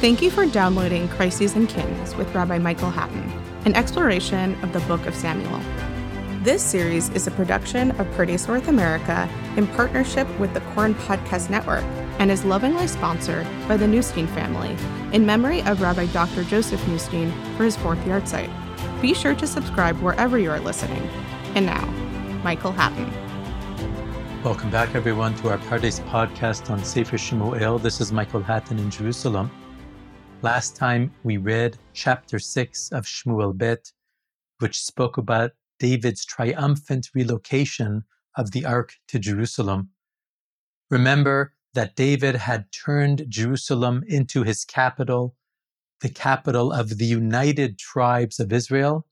Thank you for downloading Crises and Kings with Rabbi Michael Hattin, an exploration of the Book of Samuel. This series is a production of Pardes North America in partnership with the Koren Podcast Network and is lovingly sponsored by the Neustein family in memory of Rabbi Dr. Joseph Neustein for his fourth yahrzeit. Be sure to subscribe wherever you are listening. And now, Michael Hattin. Welcome back, everyone, to our Pardes podcast on Sefer Shmuel. This is Michael Hattin in Jerusalem. Last time we read chapter 6 of Shmuel Bet, which spoke about David's triumphant relocation of the ark to Jerusalem. Remember that David had turned Jerusalem into his capital, the capital of the united tribes of Israel.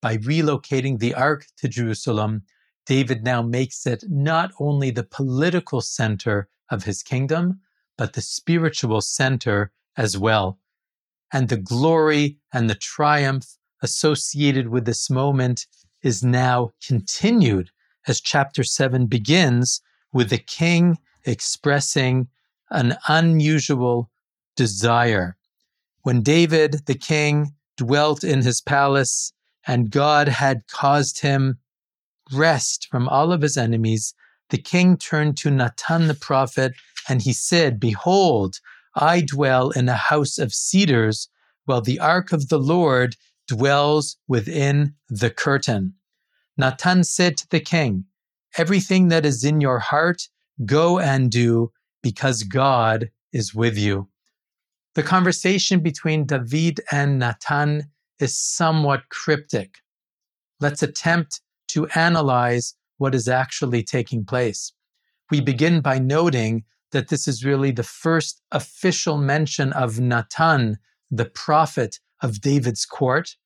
By relocating the ark to Jerusalem, David now makes it not only the political center of his kingdom, but the spiritual center as well and the glory and the triumph associated with this moment is now continued as chapter 7 begins with the king expressing an unusual desire. When David, the king, dwelt in his palace and God had caused him rest from all of his enemies, the king turned to Natan the prophet and he said, Behold, I dwell in a house of cedars, while the ark of the Lord dwells within the curtain. Natan said to the king, Everything that is in your heart, go and do, because God is with you. The conversation between David and Natan is somewhat cryptic. Let's attempt to analyze what is actually taking place. We begin by noting that this is really the first official mention of Natan, the prophet of David's court.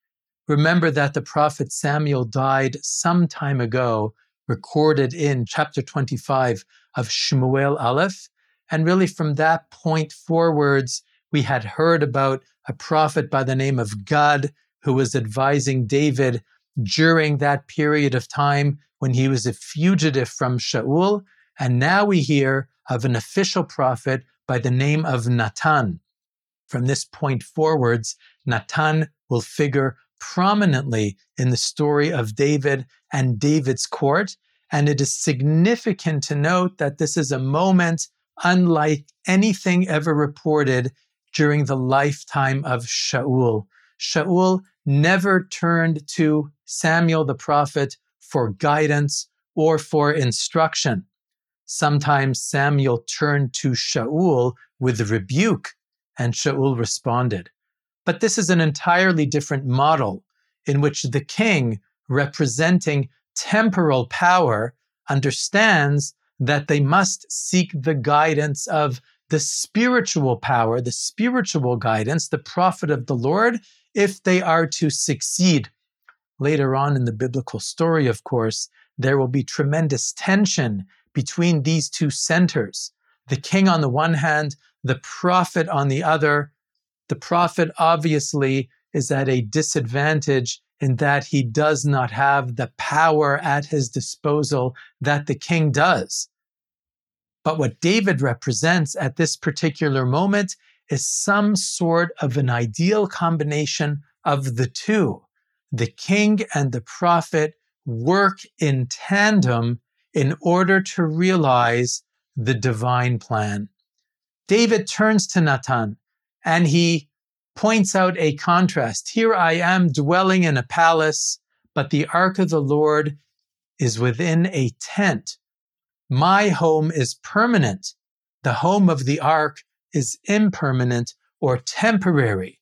Remember that the prophet Samuel died some time ago, recorded in chapter 25 of Shmuel Aleph. And really, from that point forwards, we had heard about a prophet by the name of Gad who was advising David during that period of time when he was a fugitive from Shaul. And now we hear of an official prophet by the name of Natan. From this point forwards, Natan will figure prominently in the story of David and David's court. And it is significant to note that this is a moment unlike anything ever reported during the lifetime of Shaul. Shaul never turned to Samuel the prophet for guidance or for instruction. Sometimes Samuel turned to Shaul with rebuke, and Shaul responded. But this is an entirely different model in which the king, representing temporal power, understands that they must seek the guidance of the spiritual power, the spiritual guidance, the prophet of the Lord, if they are to succeed. Later on in the biblical story, of course, there will be tremendous tension between these two centers the king on the one hand, the prophet on the other. The prophet obviously is at a disadvantage in that he does not have the power at his disposal that the king does. But what David represents at this particular moment is some sort of an ideal combination of the two. The king and the prophet work in tandem in order to realize the divine plan. David turns to Natan and he points out a contrast. Here I am dwelling in a palace, but the ark of the Lord is within a tent. My home is permanent. The home of the ark is impermanent or temporary.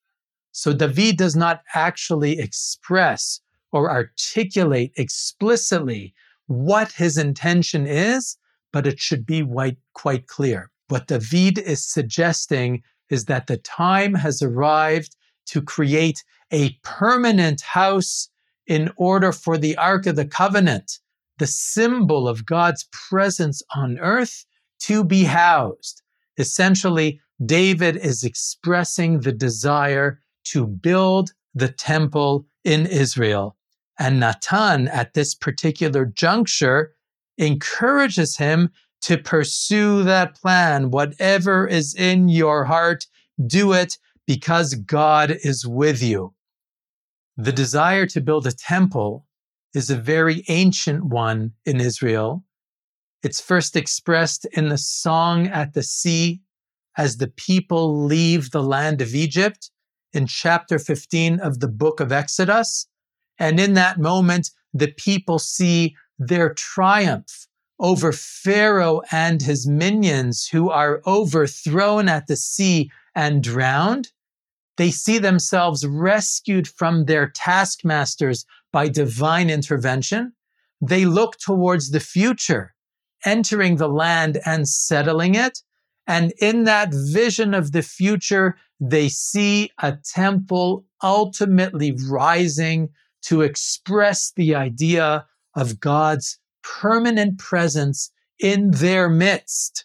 So David does not actually express or articulate explicitly what his intention is, but it should be quite, quite clear. What David is suggesting is that the time has arrived to create a permanent house in order for the Ark of the Covenant, the symbol of God's presence on earth, to be housed. Essentially, David is expressing the desire to build the temple in Israel. And Natan, at this particular juncture, encourages him to pursue that plan. Whatever is in your heart, do it because God is with you. The desire to build a temple is a very ancient one in Israel. It's first expressed in the song at the sea as the people leave the land of Egypt in chapter 15 of the book of Exodus. And in that moment, the people see their triumph over Pharaoh and his minions who are overthrown at the sea and drowned. They see themselves rescued from their taskmasters by divine intervention. They look towards the future, entering the land and settling it. And in that vision of the future, they see a temple ultimately rising to express the idea of God's permanent presence in their midst.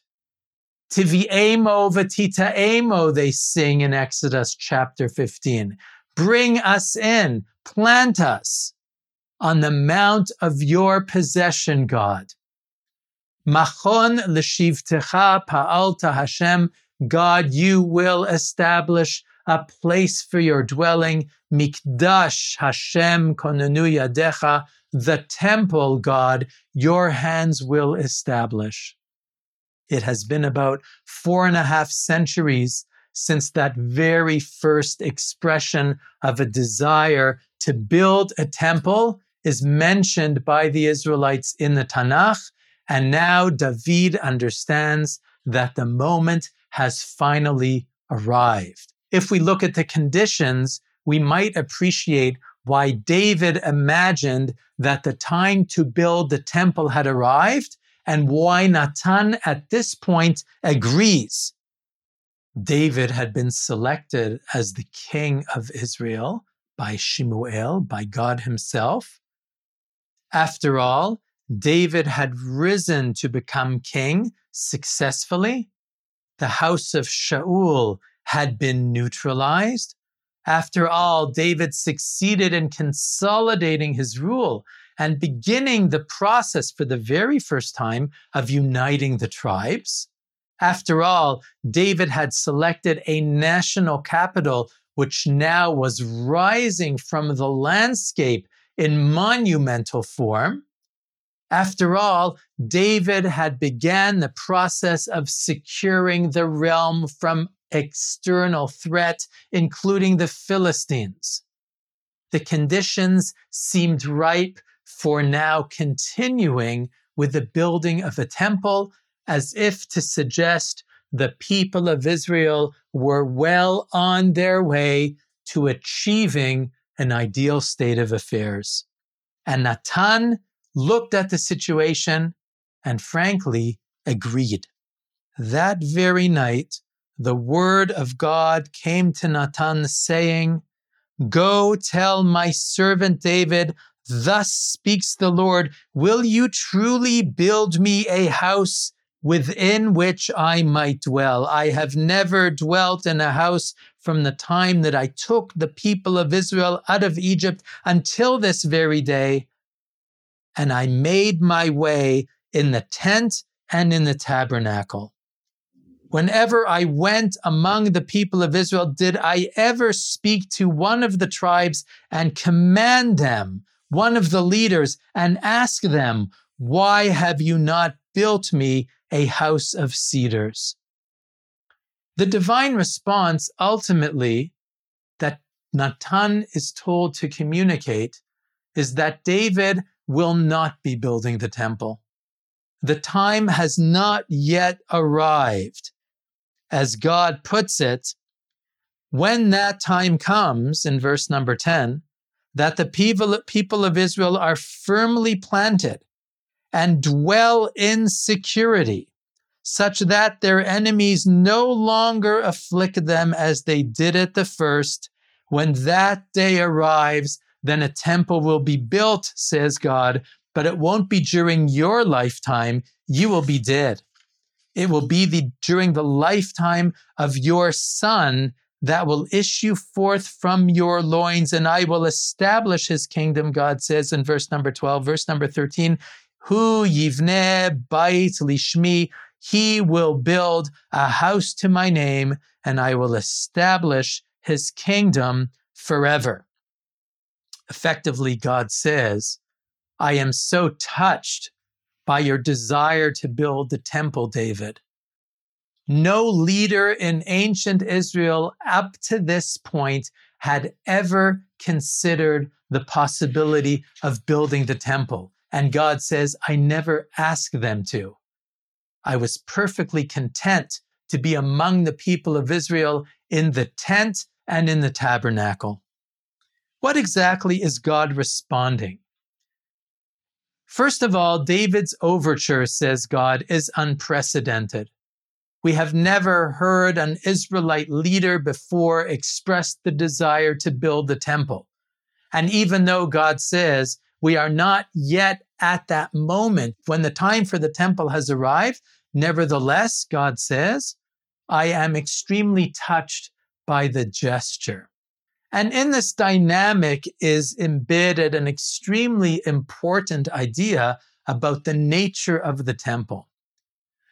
Tiviemo vatitaemo, they sing in Exodus chapter 15. Bring us in, plant us on the mount of your possession, God. Machon l'shivtecha pa'alta Hashem. God, you will establish a place for your dwelling. Mikdash Hashem konenu yadecha. The temple, God, your hands will establish. It has been about four and a half centuries since that very first expression of a desire to build a temple is mentioned by the Israelites in the Tanakh. And now David understands that the moment has finally arrived. If we look at the conditions, we might appreciate why David imagined that the time to build the temple had arrived and why Natan at this point agrees. David had been selected as the king of Israel by Shemuel, by God himself. After all, David had risen to become king successfully. The house of Shaul had been neutralized. After all, David succeeded in consolidating his rule and beginning the process for the very first time of uniting the tribes. After all, David had selected a national capital which now was rising from the landscape in monumental form. After all, David had began the process of securing the realm from external threat, including the Philistines. The conditions seemed ripe for now continuing with the building of a temple as if to suggest the people of Israel were well on their way to achieving an ideal state of affairs. And Natan looked at the situation and frankly agreed. That very night, the word of God came to Natan saying, Go tell my servant David, Thus speaks the Lord, Will you truly build me a house within which I might dwell? I have never dwelt in a house from the time that I took the people of Israel out of Egypt until this very day. And I made my way in the tent and in the tabernacle. Whenever I went among the people of Israel, did I ever speak to one of the tribes and command them one of the leaders and ask them, Why have you not built me a house of cedars? The divine response ultimately that Natan is told to communicate is that David will not be building the temple. The time has not yet arrived. As God puts it, when that time comes, in verse number 10, that the people of Israel are firmly planted and dwell in security, such that their enemies no longer afflict them as they did at the first. When that day arrives, then a temple will be built, says God, but it won't be during your lifetime. You will be dead. It will be the, during the lifetime of your son that will issue forth from your loins, and I will establish his kingdom, God says in verse number 12. Verse number 13, Hu yivne bait lishmi, he will build a house to my name, and I will establish his kingdom forever. Effectively, God says, I am so touched by your desire to build the temple, David. No leader in ancient Israel up to this point had ever considered the possibility of building the temple. And God says, I never asked them to. I was perfectly content to be among the people of Israel in the tent and in the tabernacle. What exactly is God responding? First of all, David's overture, says God, is unprecedented. We have never heard an Israelite leader before express the desire to build the temple. And even though God says we are not yet at that moment when the time for the temple has arrived, nevertheless, God says, I am extremely touched by the gesture. And in this dynamic is embedded an extremely important idea about the nature of the temple.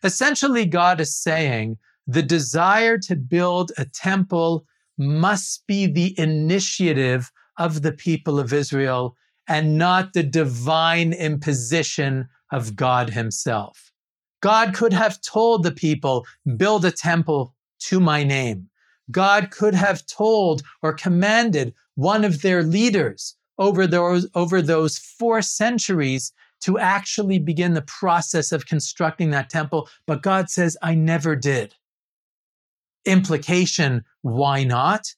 Essentially, God is saying the desire to build a temple must be the initiative of the people of Israel and not the divine imposition of God Himself. God could have told the people, build a temple to my name. God could have told or commanded one of their leaders over those, over those four centuries to actually begin the process of constructing that temple. But God says, I never did. Implication, why not?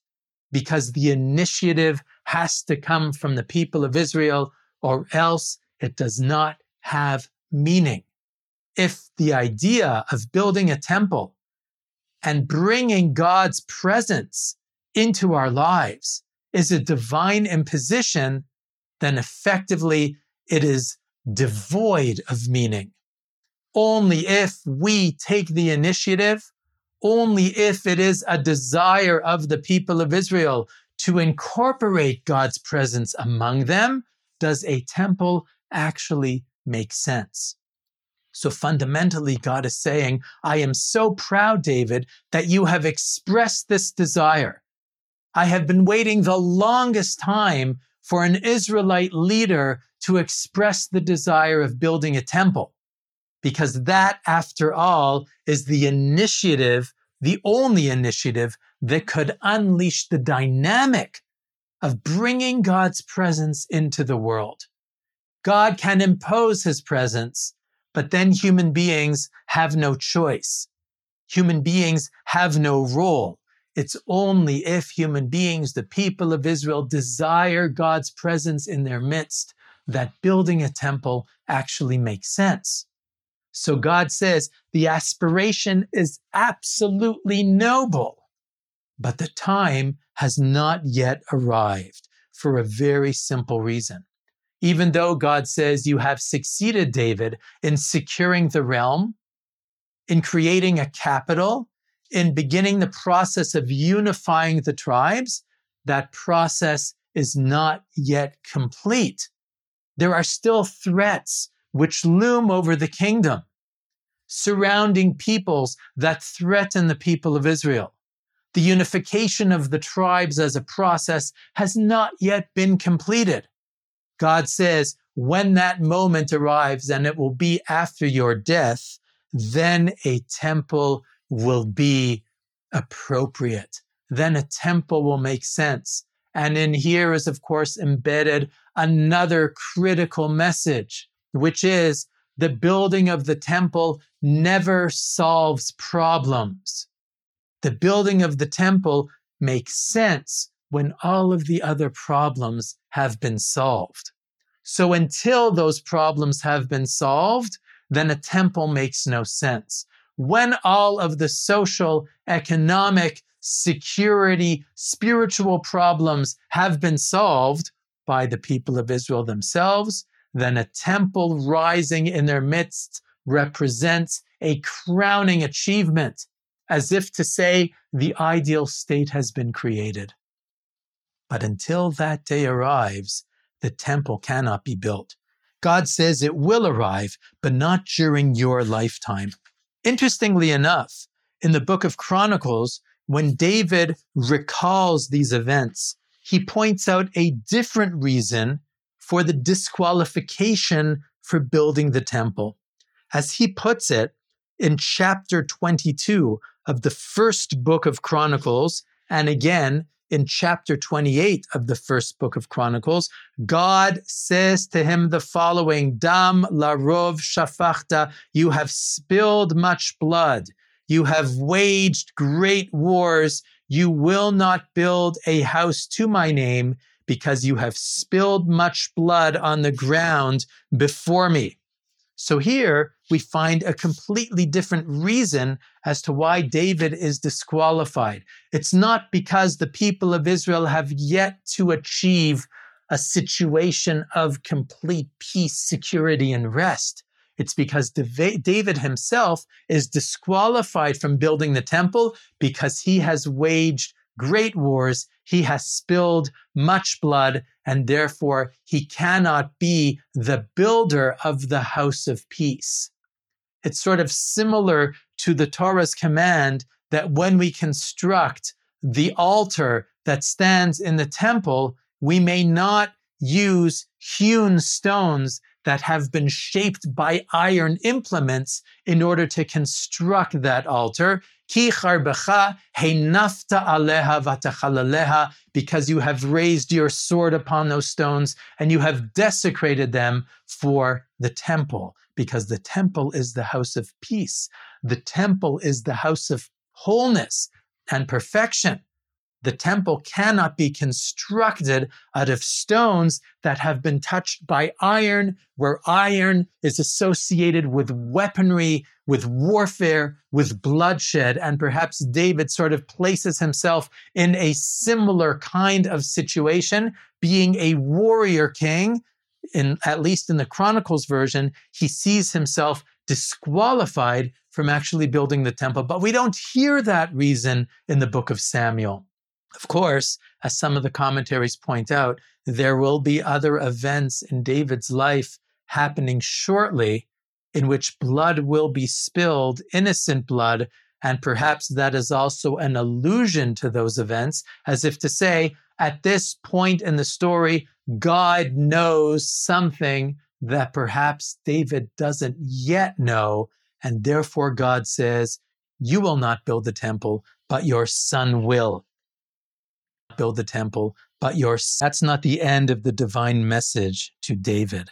Because the initiative has to come from the people of Israel, or else it does not have meaning. If the idea of building a temple and bringing God's presence into our lives is a divine imposition, then effectively it is devoid of meaning. Only if we take the initiative, only if it is a desire of the people of Israel to incorporate God's presence among them, does a temple actually make sense. So fundamentally, God is saying, I am so proud, David, that you have expressed this desire. I have been waiting the longest time for an Israelite leader to express the desire of building a temple. Because that, after all, is the initiative, the only initiative that could unleash the dynamic of bringing God's presence into the world. God can impose his presence but then human beings have no choice. Human beings have no role. It's only if human beings, the people of Israel, desire God's presence in their midst that building a temple actually makes sense. So God says the aspiration is absolutely noble, but the time has not yet arrived for a very simple reason even though God says you have succeeded, David, in securing the realm, in creating a capital, in beginning the process of unifying the tribes, that process is not yet complete. There are still threats which loom over the kingdom, surrounding peoples that threaten the people of Israel. The unification of the tribes as a process has not yet been completed. God says, when that moment arrives, and it will be after your death, then a temple will be appropriate. Then a temple will make sense. And in here is, of course, embedded another critical message, which is the building of the temple never solves problems. The building of the temple makes sense when all of the other problems have been solved. So until those problems have been solved, then a temple makes no sense. When all of the social, economic, security, spiritual problems have been solved by the people of Israel themselves, then a temple rising in their midst represents a crowning achievement, as if to say the ideal state has been created. But until that day arrives, the temple cannot be built. God says it will arrive, but not during your lifetime. Interestingly enough, in the book of Chronicles, when David recalls these events, he points out a different reason for the disqualification for building the temple. As he puts it in chapter 22 of the first book of Chronicles, and again in chapter 28 of the first book of Chronicles, God says to him the following Dam larov shafachta, you have spilled much blood. You have waged great wars. You will not build a house to my name because you have spilled much blood on the ground before me. So here we find a completely different reason as to why David is disqualified. It's not because the people of Israel have yet to achieve a situation of complete peace, security, and rest. It's because David himself is disqualified from building the temple because he has waged great wars. He has spilled much blood, and therefore he cannot be the builder of the house of peace. It's sort of similar to the Torah's command that when we construct the altar that stands in the temple, we may not use hewn stones that have been shaped by iron implements in order to construct that altar. Because you have raised your sword upon those stones and you have desecrated them for the temple, because the temple is the house of peace. The temple is the house of wholeness and perfection. The temple cannot be constructed out of stones that have been touched by iron, where iron is associated with weaponry, with warfare, with bloodshed. And perhaps David sort of places himself in a similar kind of situation, being a warrior king. In, at least in the Chronicles version, he sees himself disqualified from actually building the temple. But we don't hear that reason in the book of Samuel. Of course, as some of the commentaries point out, there will be other events in David's life happening shortly in which blood will be spilled, innocent blood, and perhaps that is also an allusion to those events, as if to say, at this point in the story, God knows something that perhaps David doesn't yet know. And therefore, God says, You will not build the temple, but your son will build the temple, but your that's not the end of the divine message to David.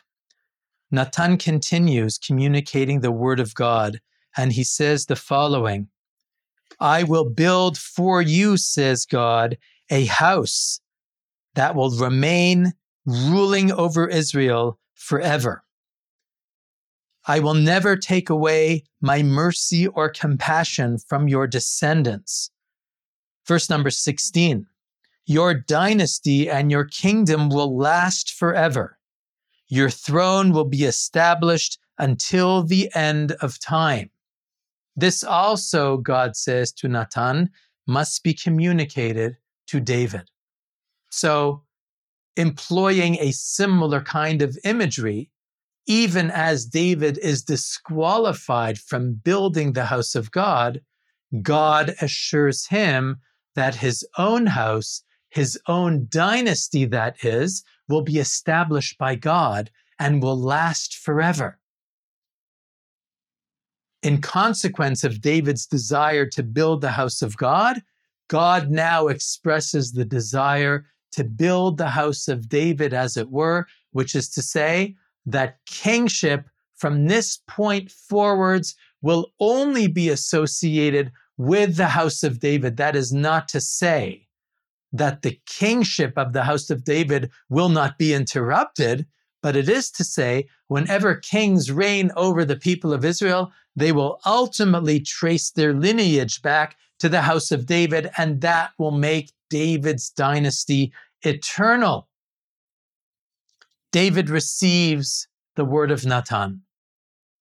Natan continues communicating the word of God, and he says the following I will build for you, says God, a house that will remain ruling over Israel forever. I will never take away my mercy or compassion from your descendants. Verse number 16 your dynasty and your kingdom will last forever. Your throne will be established until the end of time. This also, God says to Natan, must be communicated to David. So, employing a similar kind of imagery, even as David is disqualified from building the house of God, God assures him that his own house his own dynasty, that is, will be established by God and will last forever. In consequence of David's desire to build the house of God, God now expresses the desire to build the house of David, as it were, which is to say that kingship from this point forwards will only be associated with the house of David. That is not to say that the kingship of the house of David will not be interrupted, but it is to say, whenever kings reign over the people of Israel, they will ultimately trace their lineage back to the house of David, and that will make David's dynasty eternal. David receives the word of Natan.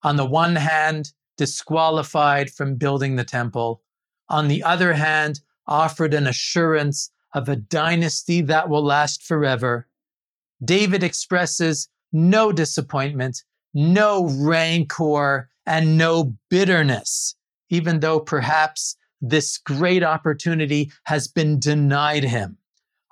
On the one hand, disqualified from building the temple. On the other hand, offered an assurance of a dynasty that will last forever. David expresses no disappointment, no rancor, and no bitterness, even though perhaps this great opportunity has been denied him.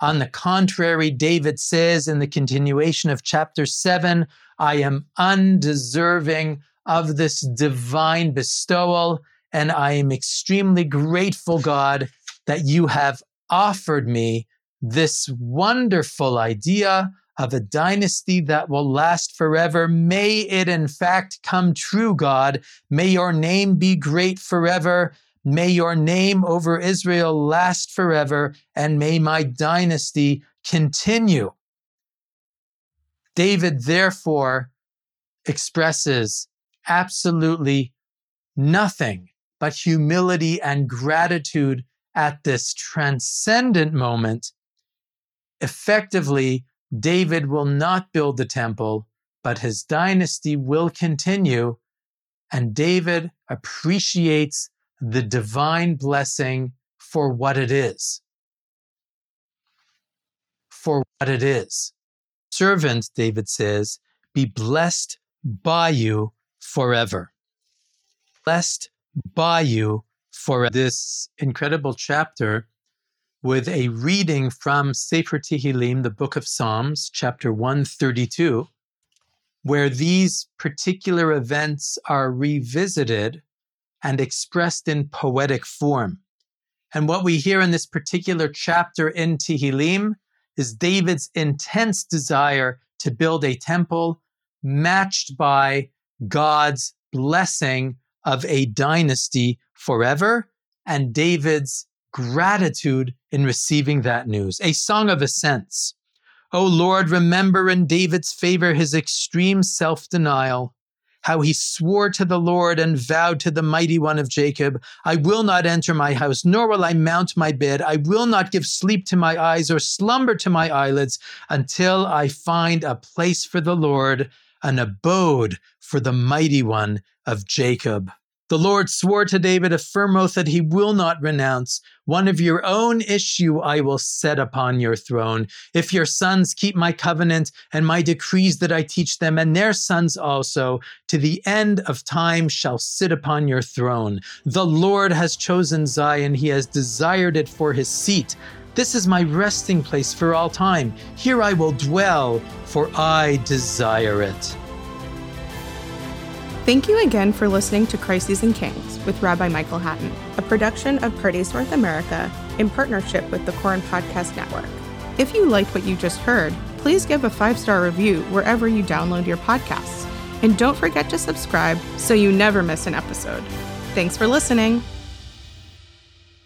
On the contrary, David says in the continuation of chapter 7 I am undeserving of this divine bestowal, and I am extremely grateful, God, that you have offered me this wonderful idea of a dynasty that will last forever. May it in fact come true, God. May your name be great forever. May your name over Israel last forever, and may my dynasty continue. David, therefore, expresses absolutely nothing but humility and gratitude at this transcendent moment. Effectively, David will not build the temple, but his dynasty will continue. And David appreciates the divine blessing for what it is. For what it is. Servant, David says, be blessed by you forever. Blessed by you for this incredible chapter with a reading from Sefer Tehillim, the book of Psalms, chapter 132, where these particular events are revisited and expressed in poetic form. And what we hear in this particular chapter in Tehillim is David's intense desire to build a temple matched by God's blessing of a dynasty forever and David's gratitude in receiving that news. A song of ascents. O Lord, remember in David's favor his extreme self denial how he swore to the Lord and vowed to the mighty one of Jacob, I will not enter my house, nor will I mount my bed. I will not give sleep to my eyes or slumber to my eyelids until I find a place for the Lord, an abode for the mighty one of Jacob. The Lord swore to David a firm oath that he will not renounce. One of your own issue I will set upon your throne. If your sons keep my covenant and my decrees that I teach them, and their sons also, to the end of time shall sit upon your throne. The Lord has chosen Zion, he has desired it for his seat. This is my resting place for all time. Here I will dwell, for I desire it. Thank you again for listening to Crises and Kings with Rabbi Michael Hattin, a production of Pardes North America in partnership with the Koren Podcast Network. If you liked what you just heard, please give a five star review wherever you download your podcasts. And don't forget to subscribe so you never miss an episode. Thanks for listening.